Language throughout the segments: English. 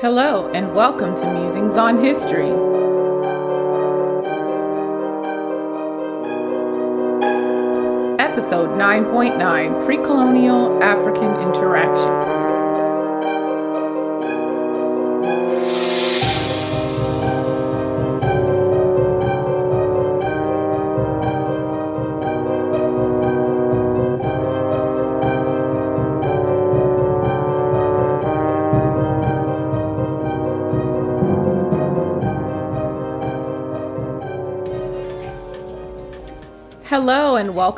Hello, and welcome to Musings on History. Episode 9.9 Pre Colonial African Interactions.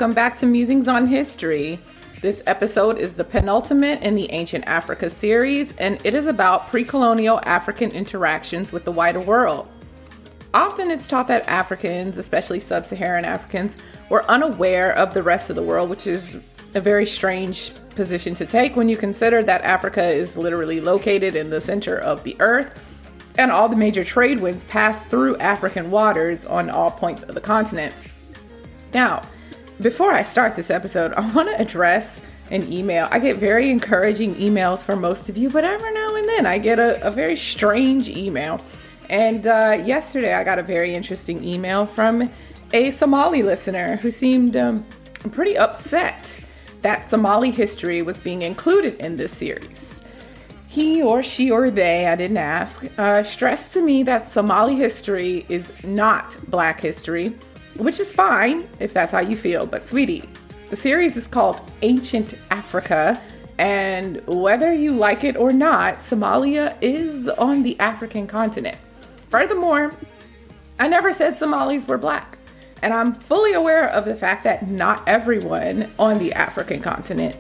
Welcome back to Musings on History. This episode is the penultimate in the Ancient Africa series, and it is about pre colonial African interactions with the wider world. Often it's taught that Africans, especially sub Saharan Africans, were unaware of the rest of the world, which is a very strange position to take when you consider that Africa is literally located in the center of the earth and all the major trade winds pass through African waters on all points of the continent. Now, before I start this episode, I want to address an email. I get very encouraging emails from most of you, but every now and then I get a, a very strange email. And uh, yesterday I got a very interesting email from a Somali listener who seemed um, pretty upset that Somali history was being included in this series. He or she or they, I didn't ask, uh, stressed to me that Somali history is not Black history which is fine if that's how you feel. But, sweetie, the series is called Ancient Africa, and whether you like it or not, Somalia is on the African continent. Furthermore, I never said Somalis were black. And I'm fully aware of the fact that not everyone on the African continent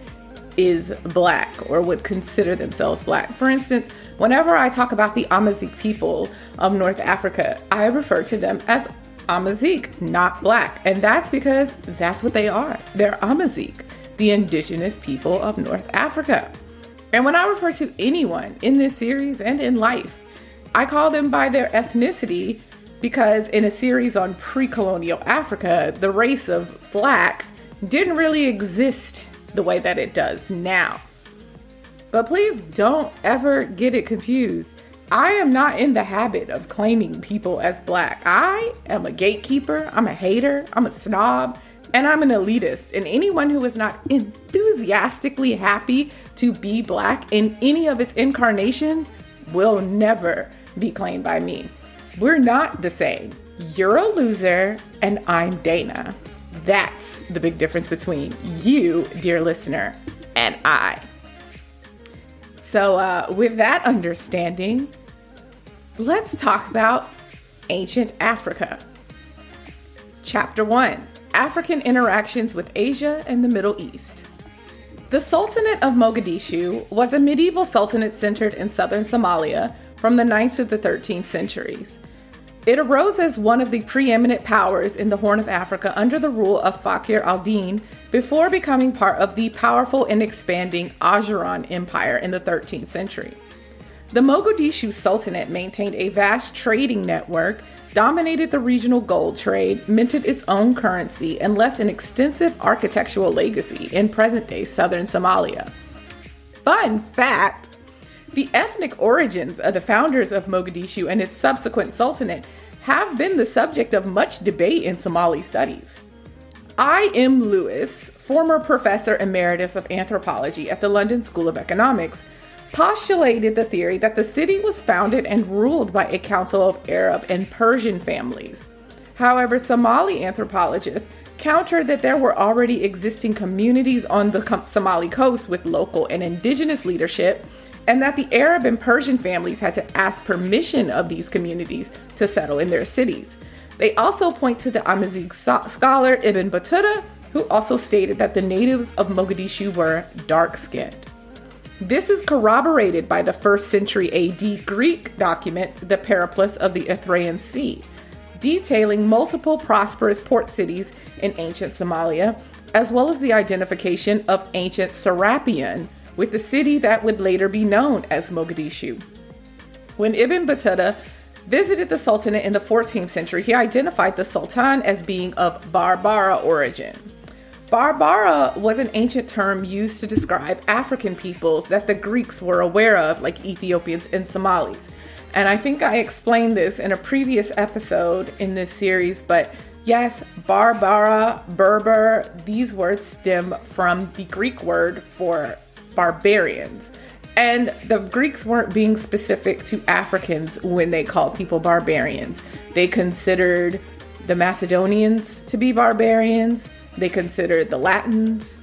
is black or would consider themselves black. For instance, whenever I talk about the Amazigh people of North Africa, I refer to them as Amazigh, not black. And that's because that's what they are. They're Amazigh, the indigenous people of North Africa. And when I refer to anyone in this series and in life, I call them by their ethnicity because in a series on pre colonial Africa, the race of black didn't really exist the way that it does now. But please don't ever get it confused. I am not in the habit of claiming people as black. I am a gatekeeper, I'm a hater, I'm a snob, and I'm an elitist. And anyone who is not enthusiastically happy to be black in any of its incarnations will never be claimed by me. We're not the same. You're a loser, and I'm Dana. That's the big difference between you, dear listener, and I. So, uh, with that understanding, let's talk about ancient Africa. Chapter 1 African Interactions with Asia and the Middle East. The Sultanate of Mogadishu was a medieval sultanate centered in southern Somalia from the 9th to the 13th centuries. It arose as one of the preeminent powers in the Horn of Africa under the rule of Fakir al Din before becoming part of the powerful and expanding Ajuran Empire in the 13th century. The Mogadishu Sultanate maintained a vast trading network, dominated the regional gold trade, minted its own currency, and left an extensive architectural legacy in present day southern Somalia. Fun fact the ethnic origins of the founders of Mogadishu and its subsequent sultanate have been the subject of much debate in Somali studies. I. M. Lewis, former professor emeritus of anthropology at the London School of Economics, postulated the theory that the city was founded and ruled by a council of Arab and Persian families. However, Somali anthropologists countered that there were already existing communities on the Somali coast with local and indigenous leadership and that the Arab and Persian families had to ask permission of these communities to settle in their cities. They also point to the Amazigh scholar Ibn Battuta, who also stated that the natives of Mogadishu were dark skinned. This is corroborated by the 1st century AD Greek document, the Periplus of the Erythraean Sea, detailing multiple prosperous port cities in ancient Somalia, as well as the identification of ancient Serapion, with the city that would later be known as Mogadishu. When Ibn Battuta visited the Sultanate in the 14th century, he identified the Sultan as being of Barbara origin. Barbara was an ancient term used to describe African peoples that the Greeks were aware of, like Ethiopians and Somalis. And I think I explained this in a previous episode in this series, but yes, Barbara, Berber, these words stem from the Greek word for barbarians. And the Greeks weren't being specific to Africans when they called people barbarians. They considered the Macedonians to be barbarians, they considered the Latins,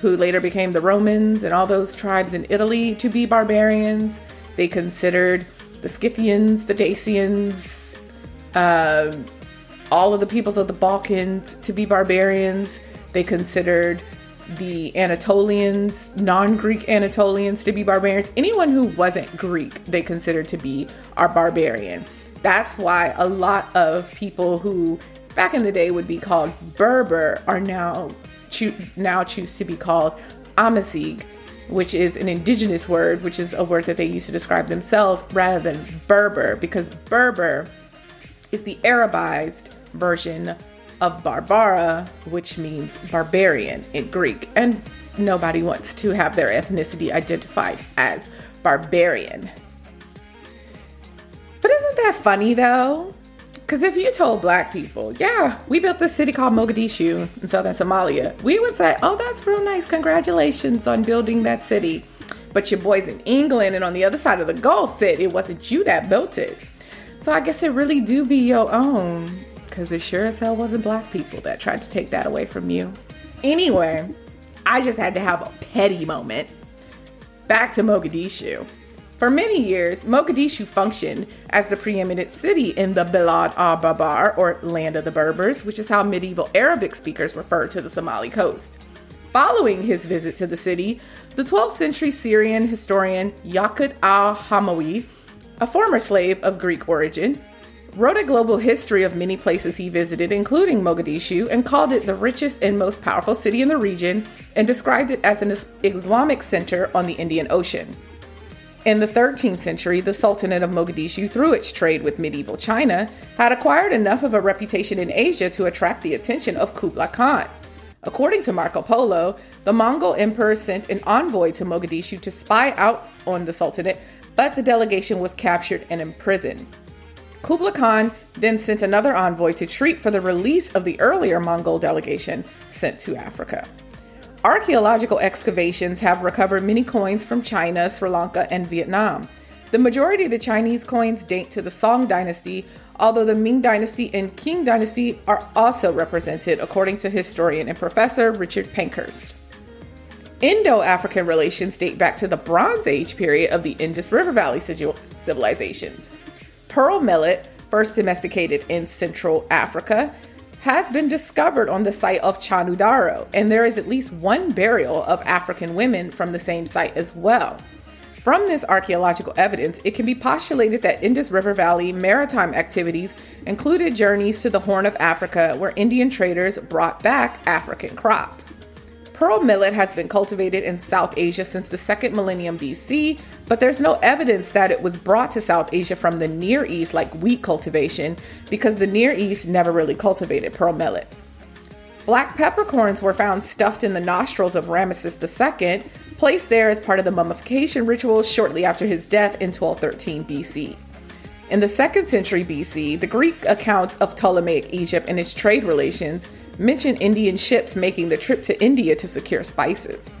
who later became the Romans, and all those tribes in Italy to be barbarians. They considered the Scythians, the Dacians, uh, all of the peoples of the Balkans to be barbarians. They considered the Anatolians, non Greek Anatolians, to be barbarians. Anyone who wasn't Greek, they considered to be our barbarian. That's why a lot of people who back in the day would be called Berber are now cho- now choose to be called Amazigh, which is an indigenous word, which is a word that they used to describe themselves rather than Berber, because Berber is the Arabized version of Barbara, which means barbarian in Greek. And nobody wants to have their ethnicity identified as barbarian. But isn't that funny though? Because if you told black people, yeah, we built this city called Mogadishu in southern Somalia, we would say, oh, that's real nice. Congratulations on building that city. But your boys in England and on the other side of the Gulf said it wasn't you that built it. So I guess it really do be your own because it sure as hell wasn't black people that tried to take that away from you. Anyway, I just had to have a petty moment. Back to Mogadishu. For many years, Mogadishu functioned as the preeminent city in the Bilad al Babar, or Land of the Berbers, which is how medieval Arabic speakers refer to the Somali coast. Following his visit to the city, the 12th century Syrian historian Yaqut al Hamawi, a former slave of Greek origin, wrote a global history of many places he visited, including Mogadishu, and called it the richest and most powerful city in the region and described it as an Islamic center on the Indian Ocean. In the 13th century, the Sultanate of Mogadishu, through its trade with medieval China, had acquired enough of a reputation in Asia to attract the attention of Kublai Khan. According to Marco Polo, the Mongol emperor sent an envoy to Mogadishu to spy out on the Sultanate, but the delegation was captured and imprisoned. Kublai Khan then sent another envoy to treat for the release of the earlier Mongol delegation sent to Africa. Archaeological excavations have recovered many coins from China, Sri Lanka, and Vietnam. The majority of the Chinese coins date to the Song dynasty, although the Ming dynasty and Qing dynasty are also represented, according to historian and professor Richard Pankhurst. Indo African relations date back to the Bronze Age period of the Indus River Valley civilizations. Pearl millet, first domesticated in Central Africa, has been discovered on the site of Chanhudaro, and there is at least one burial of African women from the same site as well. From this archaeological evidence, it can be postulated that Indus River Valley maritime activities included journeys to the Horn of Africa where Indian traders brought back African crops. Pearl millet has been cultivated in South Asia since the second millennium BC, but there's no evidence that it was brought to South Asia from the Near East like wheat cultivation because the Near East never really cultivated pearl millet. Black peppercorns were found stuffed in the nostrils of Ramesses II, placed there as part of the mummification ritual shortly after his death in 1213 BC. In the 2nd century BC, the Greek accounts of Ptolemaic Egypt and its trade relations mention Indian ships making the trip to India to secure spices.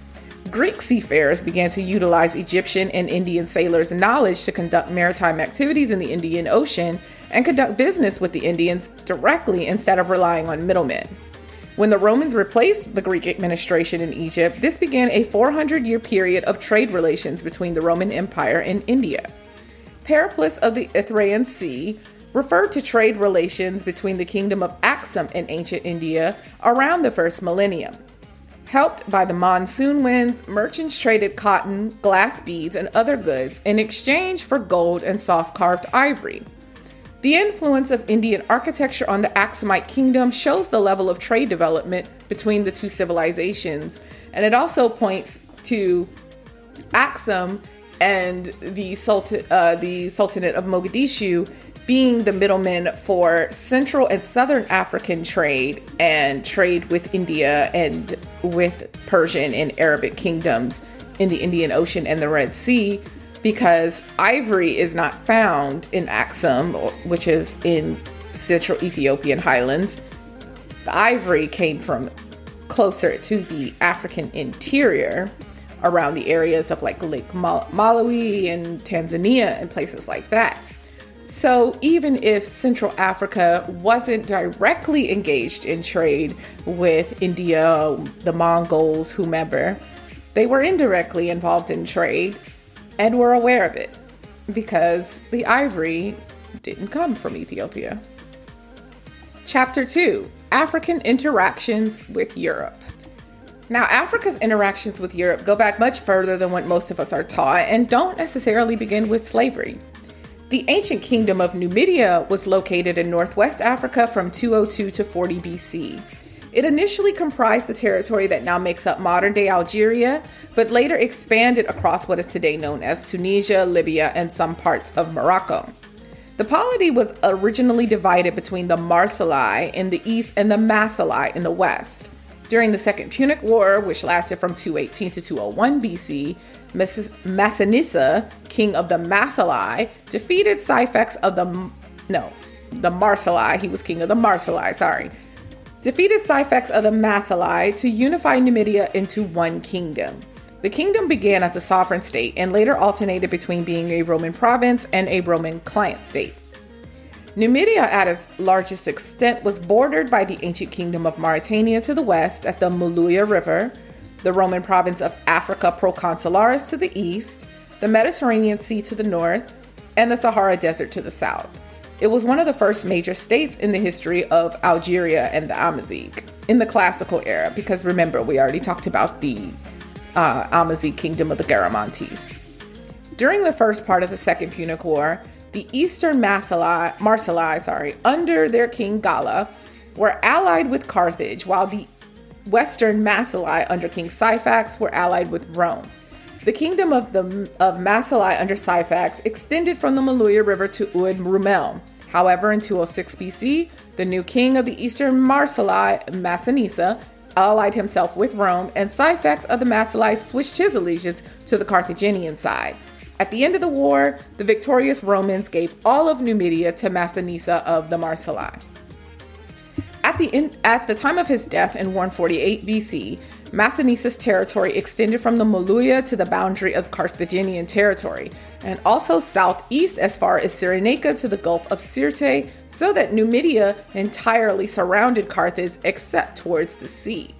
Greek seafarers began to utilize Egyptian and Indian sailors' knowledge to conduct maritime activities in the Indian Ocean and conduct business with the Indians directly instead of relying on middlemen. When the Romans replaced the Greek administration in Egypt, this began a 400 year period of trade relations between the Roman Empire and India. Periplus of the Erythraean Sea referred to trade relations between the kingdom of Axum and ancient India around the first millennium. Helped by the monsoon winds, merchants traded cotton, glass beads, and other goods in exchange for gold and soft carved ivory. The influence of Indian architecture on the Axumite kingdom shows the level of trade development between the two civilizations, and it also points to Axum and the, Sultan, uh, the Sultanate of Mogadishu being the middlemen for Central and Southern African trade and trade with India and with Persian and Arabic kingdoms in the Indian Ocean and the Red Sea because ivory is not found in Axum, which is in central Ethiopian highlands. The ivory came from closer to the African interior around the areas of like Lake Malawi and Tanzania and places like that. So, even if Central Africa wasn't directly engaged in trade with India, the Mongols, whomever, they were indirectly involved in trade and were aware of it because the ivory didn't come from Ethiopia. Chapter 2 African Interactions with Europe. Now, Africa's interactions with Europe go back much further than what most of us are taught and don't necessarily begin with slavery. The ancient kingdom of Numidia was located in northwest Africa from 202 to 40 BC. It initially comprised the territory that now makes up modern day Algeria, but later expanded across what is today known as Tunisia, Libya, and some parts of Morocco. The polity was originally divided between the Marsalai in the east and the Massalai in the west. During the Second Punic War, which lasted from 218 to 201 BC, Massinissa, king of the Massalai, defeated Syphax of the no, the Marsalai. He was king of the Marsalai. Sorry, defeated Syphax of the Massalai to unify Numidia into one kingdom. The kingdom began as a sovereign state and later alternated between being a Roman province and a Roman client state. Numidia, at its largest extent, was bordered by the ancient kingdom of Mauritania to the west at the Muluya River, the Roman province of Africa Proconsularis to the east, the Mediterranean Sea to the north, and the Sahara Desert to the south. It was one of the first major states in the history of Algeria and the Amazigh in the classical era, because remember, we already talked about the uh, Amazigh kingdom of the Garamantes. During the first part of the Second Punic War, the eastern Marsalai sorry, under their king Gala, were allied with Carthage, while the western Massalai under King Syphax were allied with Rome. The kingdom of the of Massalai under Syphax extended from the Muluya River to Oued Rumel. However, in 206 BC, the new king of the eastern Marsalai, Massinissa, allied himself with Rome, and Syphax of the Massalai switched his allegiance to the Carthaginian side. At the end of the war, the victorious Romans gave all of Numidia to Massinissa of the Marsalai. At the, in, at the time of his death in 148 BC, Massinissa's territory extended from the Moluya to the boundary of Carthaginian territory, and also southeast as far as Cyrenaica to the Gulf of Sirte, so that Numidia entirely surrounded Carthage except towards the sea.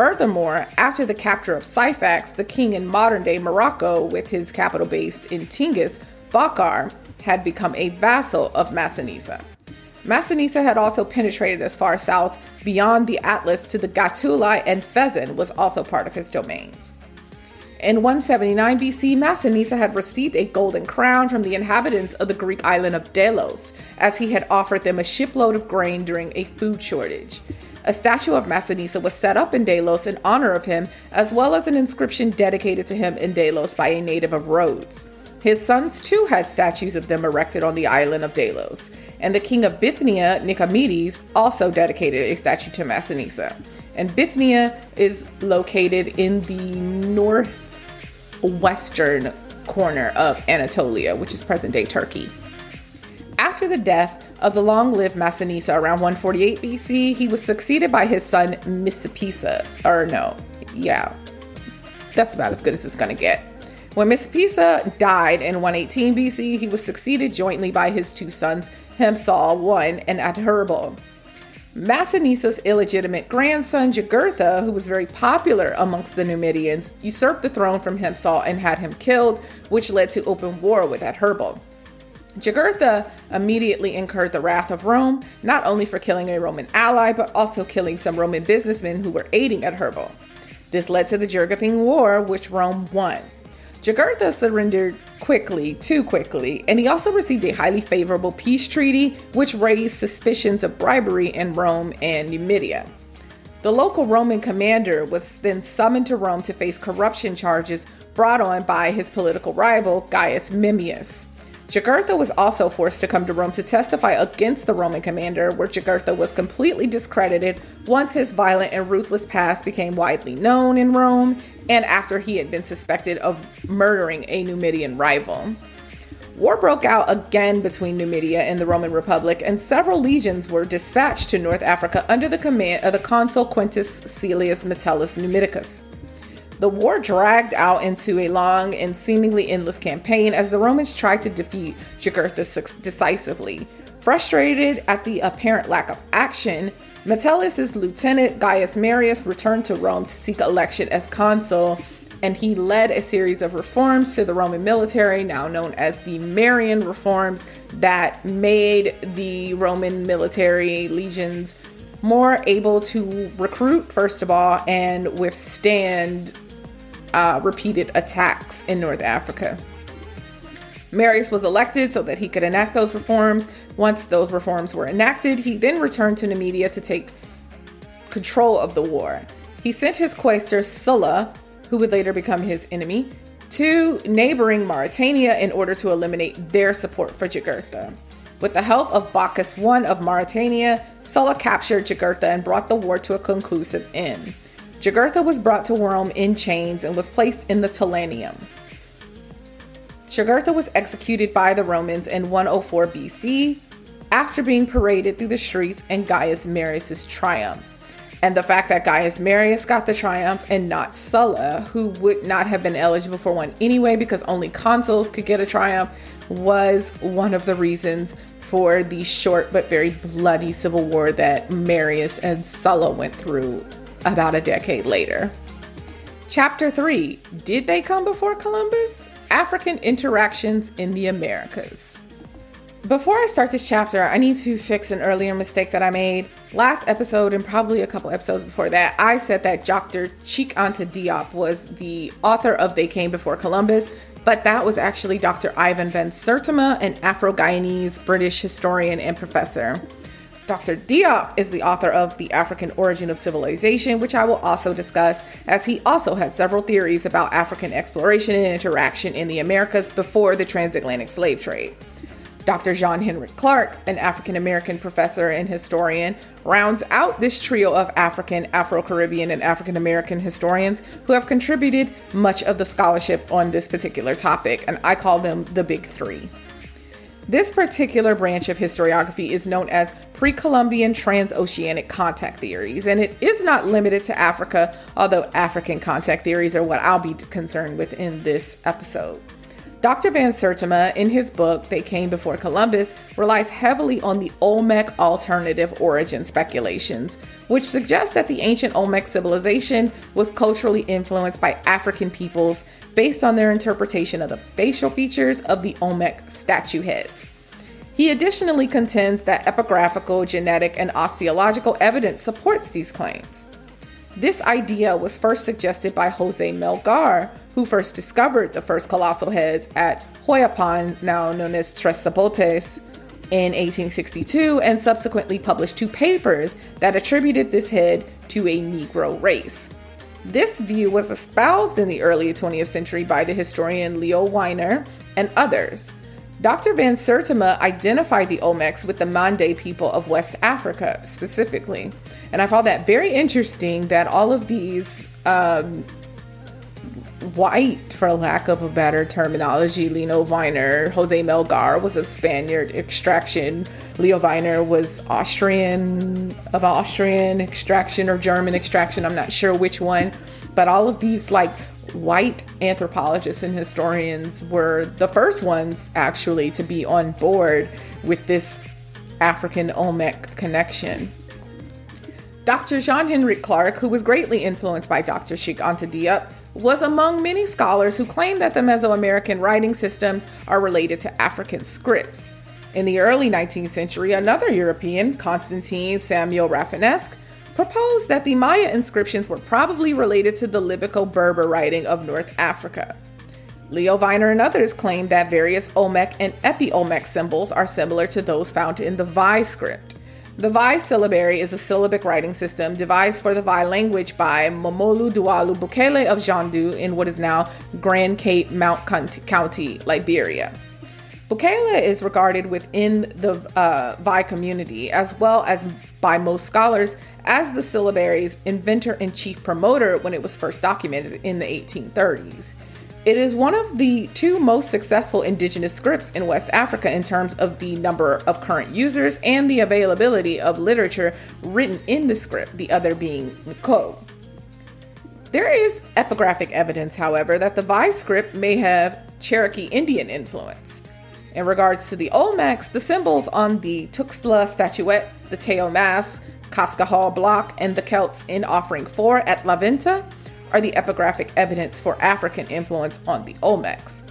Furthermore, after the capture of Syphax, the king in modern day Morocco, with his capital based in Tingis, Bakar, had become a vassal of Massinissa. Massinissa had also penetrated as far south beyond the Atlas to the Gatulai, and Fezzan was also part of his domains. In 179 BC, Massinissa had received a golden crown from the inhabitants of the Greek island of Delos, as he had offered them a shipload of grain during a food shortage. A statue of Massinissa was set up in Delos in honor of him, as well as an inscription dedicated to him in Delos by a native of Rhodes. His sons too had statues of them erected on the island of Delos, and the king of Bithynia, Nicomedes, also dedicated a statue to Massinissa. And Bithynia is located in the northwestern corner of Anatolia, which is present day Turkey. After the death of the long lived Massinissa around 148 BC, he was succeeded by his son Missipisa. Or no, yeah, that's about as good as it's gonna get. When Missipisa died in 118 BC, he was succeeded jointly by his two sons, Hiempsal I and Adherbal. Massinissa's illegitimate grandson, Jugurtha, who was very popular amongst the Numidians, usurped the throne from Hiempsal and had him killed, which led to open war with Adherbal. Jugurtha immediately incurred the wrath of Rome, not only for killing a Roman ally, but also killing some Roman businessmen who were aiding Adherbal. This led to the Jugurthine War, which Rome won. Jugurtha surrendered quickly, too quickly, and he also received a highly favorable peace treaty, which raised suspicions of bribery in Rome and Numidia. The local Roman commander was then summoned to Rome to face corruption charges brought on by his political rival, Gaius Memmius. Jugurtha was also forced to come to Rome to testify against the Roman commander, where Jugurtha was completely discredited once his violent and ruthless past became widely known in Rome and after he had been suspected of murdering a Numidian rival. War broke out again between Numidia and the Roman Republic, and several legions were dispatched to North Africa under the command of the consul Quintus Caecilius Metellus Numidicus. The war dragged out into a long and seemingly endless campaign as the Romans tried to defeat Jugurtha decisively. Frustrated at the apparent lack of action, Metellus' lieutenant Gaius Marius returned to Rome to seek election as consul, and he led a series of reforms to the Roman military, now known as the Marian reforms, that made the Roman military legions more able to recruit, first of all, and withstand uh, repeated attacks in North Africa. Marius was elected so that he could enact those reforms. Once those reforms were enacted, he then returned to Numidia to take control of the war. He sent his quaestor Sulla, who would later become his enemy, to neighboring Mauritania in order to eliminate their support for Jugurtha. With the help of Bocchus I of Mauritania, Sulla captured Jugurtha and brought the war to a conclusive end. Jugurtha was brought to Rome in chains and was placed in the Tullianum. Jugurtha was executed by the Romans in 104 BC after being paraded through the streets in Gaius Marius' triumph. And the fact that Gaius Marius got the triumph and not Sulla, who would not have been eligible for one anyway because only consuls could get a triumph, was one of the reasons for the short but very bloody civil war that Marius and Sulla went through about a decade later. Chapter 3 Did they come before Columbus? African interactions in the Americas. Before I start this chapter, I need to fix an earlier mistake that I made. Last episode, and probably a couple episodes before that, I said that Dr. Cheikh Anta Diop was the author of They Came Before Columbus, but that was actually Dr. Ivan van Sertima, an Afro Guyanese British historian and professor. Dr. Diop is the author of The African Origin of Civilization, which I will also discuss, as he also had several theories about African exploration and interaction in the Americas before the transatlantic slave trade. Dr. John Henrik Clarke, an African American professor and historian, rounds out this trio of African, Afro Caribbean, and African American historians who have contributed much of the scholarship on this particular topic, and I call them the Big Three. This particular branch of historiography is known as pre Columbian transoceanic contact theories, and it is not limited to Africa, although African contact theories are what I'll be concerned with in this episode. Dr. Van Sertima, in his book They Came Before Columbus, relies heavily on the Olmec alternative origin speculations, which suggest that the ancient Olmec civilization was culturally influenced by African peoples based on their interpretation of the facial features of the Olmec statue heads. He additionally contends that epigraphical, genetic, and osteological evidence supports these claims. This idea was first suggested by Jose Melgar, who first discovered the first colossal heads at Hueyapan, now known as Tres Zapotes, in 1862, and subsequently published two papers that attributed this head to a Negro race. This view was espoused in the early 20th century by the historian Leo Wiener and others. Dr. Van Sertima identified the Olmecs with the Mande people of West Africa specifically. And I found that very interesting that all of these um, white, for lack of a better terminology. Leo Wiener, Jose Melgar was of Spaniard extraction. Leo Wiener was Austrian, of Austrian extraction or German extraction. I'm not sure which one. But all of these, like, white anthropologists and historians were the first ones actually to be on board with this African Olmec connection. Dr. John Henrik Clarke, who was greatly influenced by Dr. Cheikh Anta Diop, was among many scholars who claim that the Mesoamerican writing systems are related to African scripts. In the early 19th century, another European, Constantine Samuel Rafinesque, proposed that the Maya inscriptions were probably related to the Libyco Berber writing of North Africa. Leo Wiener and others claim that various Olmec and Epi Olmec symbols are similar to those found in the Vai script. The Vai syllabary is a syllabic writing system devised for the Vai language by Momolu Dualu Bukele of Jandu in what is now Grand Cape Mount County, Liberia. Bukele is regarded within the uh, Vai community, as well as by most scholars, as the syllabary's inventor and chief promoter when it was first documented in the 1830s. It is one of the two most successful indigenous scripts in West Africa in terms of the number of current users and the availability of literature written in the script, the other being N'Ko. There is epigraphic evidence, however, that the Vai script may have Cherokee Indian influence. In regards to the Olmecs, the symbols on the Tuxtla statuette, the Teo Mass, Cascajal block, and the Celts in Offering 4 at La Venta are the epigraphic evidence for African influence on the Olmecs.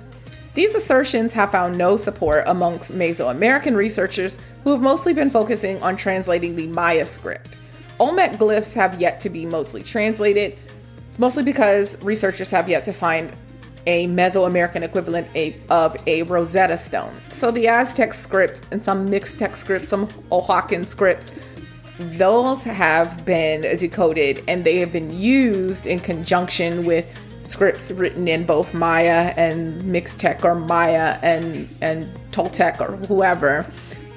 These assertions have found no support amongst Mesoamerican researchers who have mostly been focusing on translating the Maya script. Olmec glyphs have yet to be mostly translated, mostly because researchers have yet to find a Mesoamerican equivalent of a Rosetta Stone. So the Aztec script and some mixed text scripts, some Oaxacan scripts, those have been decoded and they have been used in conjunction with scripts written in both Maya and Mixtec or Maya and and Toltec or whoever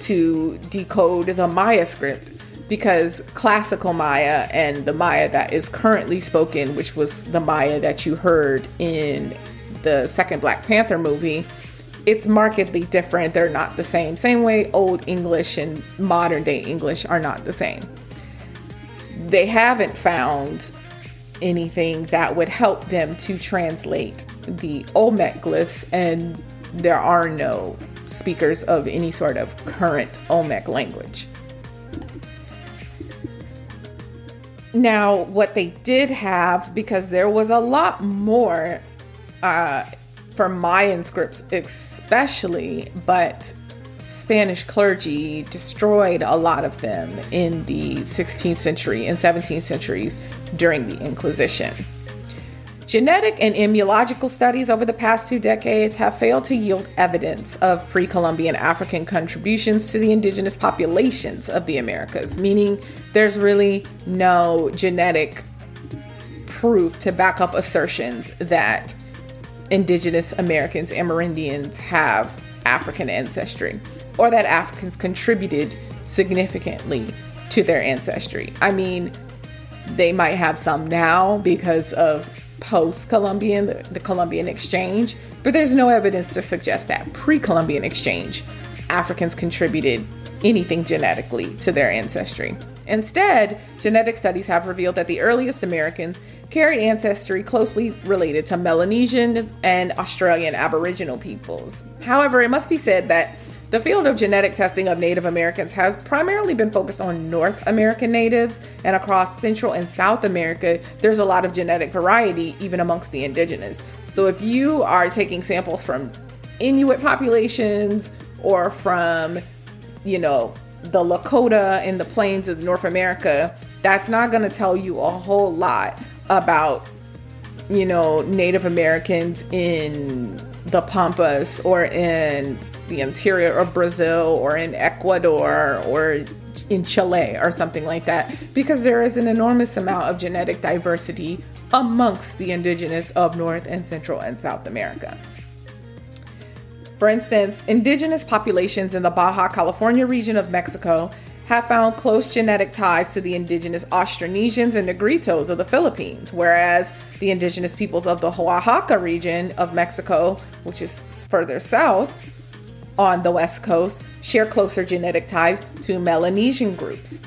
to decode the Maya script. Because classical Maya and the Maya that is currently spoken, which was the Maya that you heard in the second Black Panther movie, it's markedly different. They're not the same. Same way old English and modern day English are not the same. They haven't found anything that would help them to translate the Olmec glyphs, and there are no speakers of any sort of current Olmec language. Now, what they did have, because there was a lot more uh, for Mayan scripts, especially, but Spanish clergy destroyed a lot of them in the 16th century and 17th centuries during the Inquisition. Genetic and immunological studies over the past two decades have failed to yield evidence of pre Columbian African contributions to the indigenous populations of the Americas, meaning there's really no genetic proof to back up assertions that indigenous Americans, Amerindians, have African ancestry, or that Africans contributed significantly to their ancestry. I mean, they might have some now because of post Columbian, the, the Columbian exchange, but there's no evidence to suggest that pre Columbian exchange, Africans contributed anything genetically to their ancestry. Instead, genetic studies have revealed that the earliest Americans carried ancestry closely related to Melanesian and Australian Aboriginal peoples. However, it must be said that the field of genetic testing of Native Americans has primarily been focused on North American natives, and across Central and South America, there's a lot of genetic variety even amongst the indigenous. So if you are taking samples from Inuit populations or from, you know, the Lakota and the plains of North America, that's not going to tell you a whole lot about, you know, Native Americans in the Pampas or in the interior of Brazil or in Ecuador or in Chile or something like that, because there is an enormous amount of genetic diversity amongst the indigenous of North and Central and South America. For instance, indigenous populations in the Baja California region of Mexico have found close genetic ties to the indigenous Austronesians and Negritos of the Philippines, whereas the indigenous peoples of the Oaxaca region of Mexico, which is further south on the west coast, share closer genetic ties to Melanesian groups.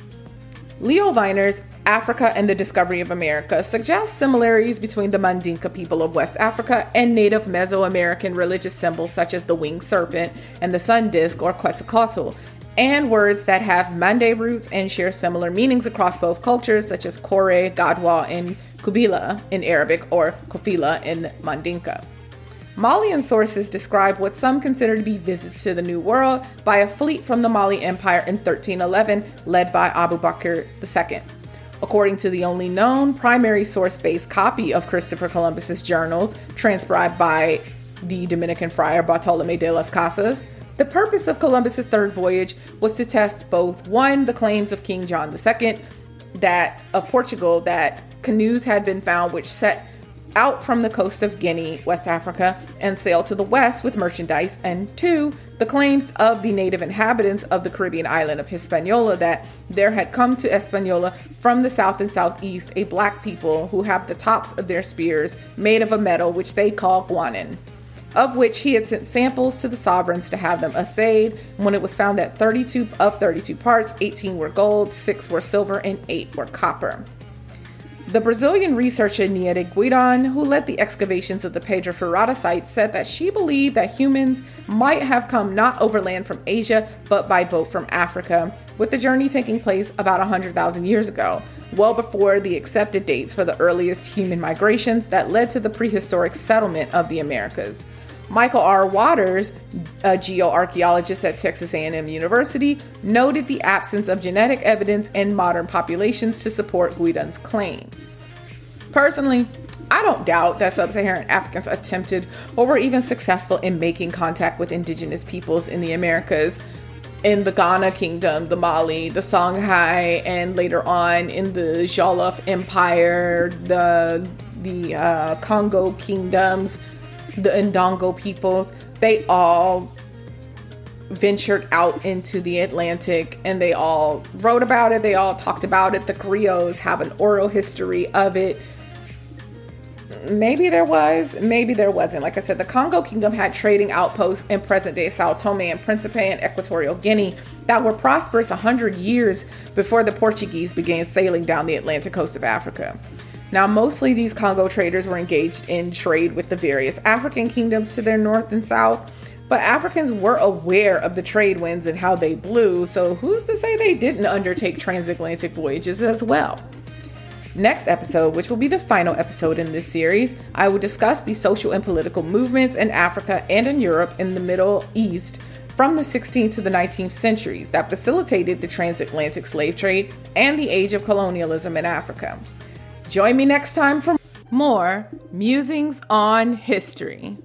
Leo Wiener's Africa and the Discovery of America suggests similarities between the Mandinka people of West Africa and native Mesoamerican religious symbols such as the winged serpent and the sun disk or Quetzalcoatl, and words that have Mande roots and share similar meanings across both cultures, such as Kore, Gadwa, and Kubila in Arabic or Kofila in Mandinka. Malian sources describe what some consider to be visits to the New World by a fleet from the Mali Empire in 1311, led by Abu Bakr II. According to the only known primary source based copy of Christopher Columbus's journals, transcribed by the Dominican friar Bartolome de las Casas, the purpose of Columbus's third voyage was to test both one, the claims of King John II, that of Portugal that canoes had been found which set out from the coast of Guinea, West Africa, and sailed to the west with merchandise, and two, the claims of the native inhabitants of the Caribbean island of Hispaniola that there had come to Hispaniola from the south and southeast a black people who have the tops of their spears made of a metal which they call guanin, of which he had sent samples to the sovereigns to have them assayed. When it was found that 32 of 32 parts, 18 were gold, 6 were silver, and 8 were copper. The Brazilian researcher Niede Guidon, who led the excavations of the Pedra Furada site, said that she believed that humans might have come not overland from Asia, but by boat from Africa, with the journey taking place about 100,000 years ago, well before the accepted dates for the earliest human migrations that led to the prehistoric settlement of the Americas. Michael R. Waters, a geoarchaeologist at Texas A&M University, noted the absence of genetic evidence in modern populations to support Guidon's claim. Personally, I don't doubt that sub Saharan Africans attempted or were even successful in making contact with indigenous peoples in the Americas, in the Ghana Kingdom, the Mali, the Songhai, and later on in the Jollof Empire, the the uh, Congo kingdoms, the Ndongo peoples, they all ventured out into the Atlantic and they all wrote about it, they all talked about it. The griots have an oral history of it. Maybe there was, maybe there wasn't. Like I said, the Congo Kingdom had trading outposts in present day Sao Tome and Principe and Equatorial Guinea that were prosperous 100 years before the Portuguese began sailing down the Atlantic coast of Africa. Now, mostly these Congo traders were engaged in trade with the various African kingdoms to their north and south, but Africans were aware of the trade winds and how they blew, so who's to say they didn't undertake transatlantic voyages as well? Next episode, which will be the final episode in this series, I will discuss the social and political movements in Africa and in Europe in the Middle East from the 16th to the 19th centuries that facilitated the transatlantic slave trade and the age of colonialism in Africa. Join me next time for more musings on history.